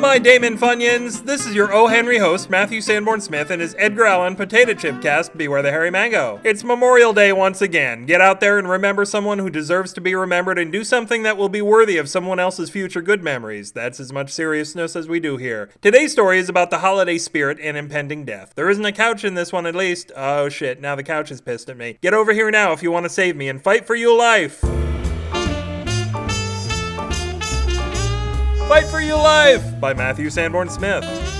my Damon Funyuns. This is your O. Henry host, Matthew Sanborn Smith, and his Edgar Allan Potato Chip cast, Beware the Hairy Mango. It's Memorial Day once again. Get out there and remember someone who deserves to be remembered and do something that will be worthy of someone else's future good memories. That's as much seriousness as we do here. Today's story is about the holiday spirit and impending death. There isn't a couch in this one, at least. Oh shit, now the couch is pissed at me. Get over here now if you want to save me and fight for your life. Fight for Your Life by Matthew Sanborn Smith.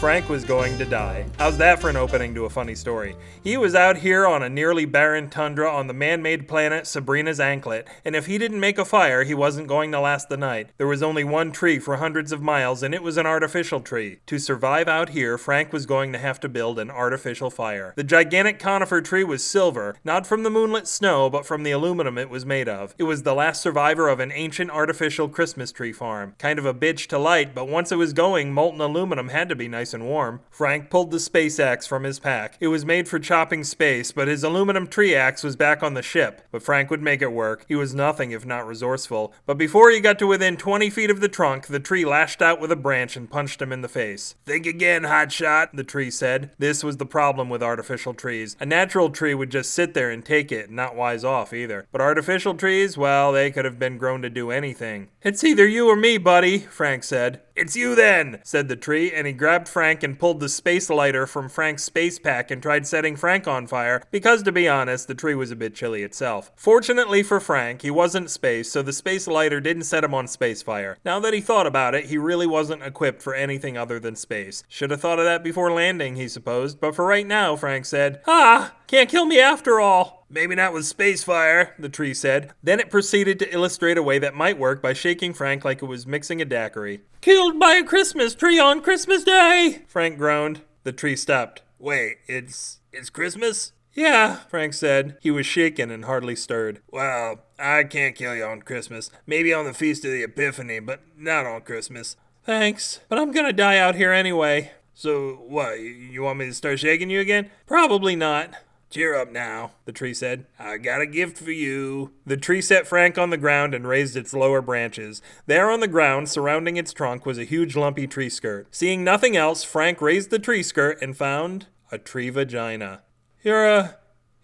Frank was going to die. How's that for an opening to a funny story? He was out here on a nearly barren tundra on the man made planet Sabrina's Anklet, and if he didn't make a fire, he wasn't going to last the night. There was only one tree for hundreds of miles, and it was an artificial tree. To survive out here, Frank was going to have to build an artificial fire. The gigantic conifer tree was silver, not from the moonlit snow, but from the aluminum it was made of. It was the last survivor of an ancient artificial Christmas tree farm. Kind of a bitch to light, but once it was going, molten aluminum had to be nice and warm. Frank pulled the space axe from his pack. It was made for chopping space, but his aluminum tree axe was back on the ship. But Frank would make it work. He was nothing if not resourceful. But before he got to within 20 feet of the trunk, the tree lashed out with a branch and punched him in the face. Think again, hotshot, the tree said. This was the problem with artificial trees. A natural tree would just sit there and take it, not wise off either. But artificial trees, well, they could have been grown to do anything. It's either you or me, buddy, Frank said. It's you then, said the tree, and he grabbed Frank and pulled the space lighter from Frank's space pack and tried setting Frank on fire, because to be honest, the tree was a bit chilly itself. Fortunately for Frank, he wasn't space, so the space lighter didn't set him on space fire. Now that he thought about it, he really wasn't equipped for anything other than space. Should have thought of that before landing, he supposed, but for right now, Frank said, Ah, can't kill me after all. Maybe not with space fire, the tree said. Then it proceeded to illustrate a way that might work by shaking Frank like it was mixing a daiquiri. Killed by a Christmas tree on Christmas Day, Frank groaned. The tree stopped. Wait, it's it's Christmas? Yeah, Frank said. He was shaken and hardly stirred. Well, I can't kill you on Christmas. Maybe on the Feast of the Epiphany, but not on Christmas. Thanks, but I'm gonna die out here anyway. So, what, you want me to start shaking you again? Probably not. Cheer up now, the tree said. I got a gift for you. The tree set Frank on the ground and raised its lower branches. There on the ground, surrounding its trunk, was a huge lumpy tree skirt. Seeing nothing else, Frank raised the tree skirt and found a tree vagina. You're a.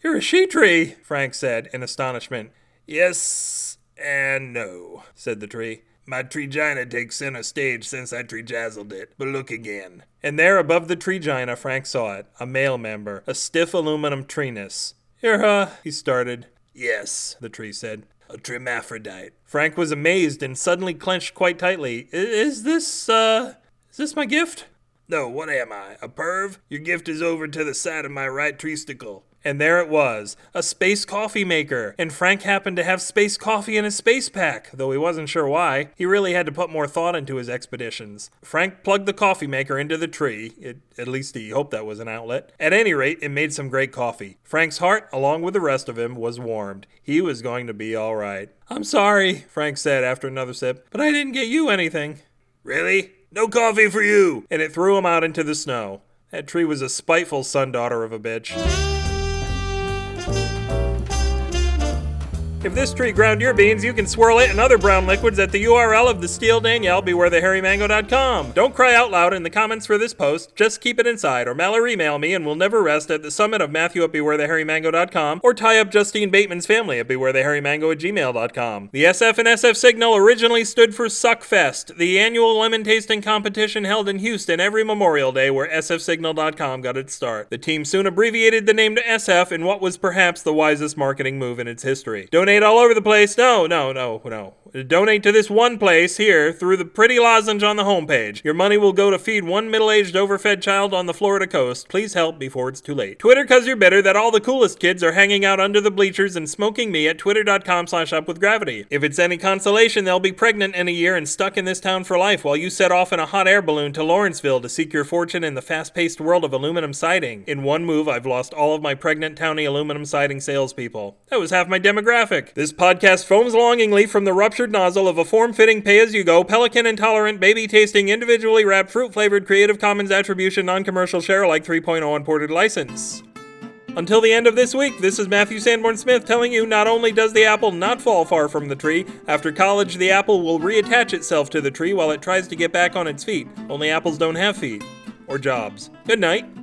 You're a she tree, Frank said in astonishment. Yes and no, said the tree. My treegina takes center stage since I treejazzled it, but look again. And there above the treegina, Frank saw it, a male member, a stiff aluminum treeness. You're, uh, he started. Yes, the tree said. A tremaphrodite. Frank was amazed and suddenly clenched quite tightly. Is this, uh, is this my gift? No, what am I? A perv? Your gift is over to the side of my right treesticle. And there it was, a space coffee maker. And Frank happened to have space coffee in his space pack, though he wasn't sure why. He really had to put more thought into his expeditions. Frank plugged the coffee maker into the tree. It, at least he hoped that was an outlet. At any rate, it made some great coffee. Frank's heart, along with the rest of him, was warmed. He was going to be all right. I'm sorry, Frank said after another sip, but I didn't get you anything. Really? No coffee for you! And it threw him out into the snow. That tree was a spiteful son daughter of a bitch. If this tree ground your beans, you can swirl it and other brown liquids at the URL of the Steel Danielle BewareTheHairyMango.com. Don't cry out loud in the comments for this post, just keep it inside, or mail or email me and we'll never rest at the summit of Matthew at BewareTheHairyMango.com, or tie up Justine Bateman's family at BewareTheHairyMango at gmail.com. The SF and SF signal originally stood for Suckfest, the annual lemon tasting competition held in Houston every Memorial Day where SFSignal.com got its start. The team soon abbreviated the name to SF in what was perhaps the wisest marketing move in its history. Donate all over the place. No, no, no, no. Donate to this one place here through the pretty lozenge on the homepage. Your money will go to feed one middle-aged overfed child on the Florida coast. Please help before it's too late. Twitter cause you're bitter that all the coolest kids are hanging out under the bleachers and smoking me at twitter.com slash up with gravity. If it's any consolation, they'll be pregnant in a year and stuck in this town for life while you set off in a hot air balloon to Lawrenceville to seek your fortune in the fast-paced world of aluminum siding. In one move, I've lost all of my pregnant towny aluminum siding salespeople. That was half my demographic. This podcast foams longingly from the ruptured nozzle of a form-fitting pay-as-you-go, pelican-intolerant, baby-tasting, individually wrapped, fruit-flavored, Creative Commons Attribution, Non-Commercial Share Alike 3.0 unported license. Until the end of this week, this is Matthew Sanborn Smith telling you not only does the apple not fall far from the tree, after college, the apple will reattach itself to the tree while it tries to get back on its feet. Only apples don't have feet. Or jobs. Good night.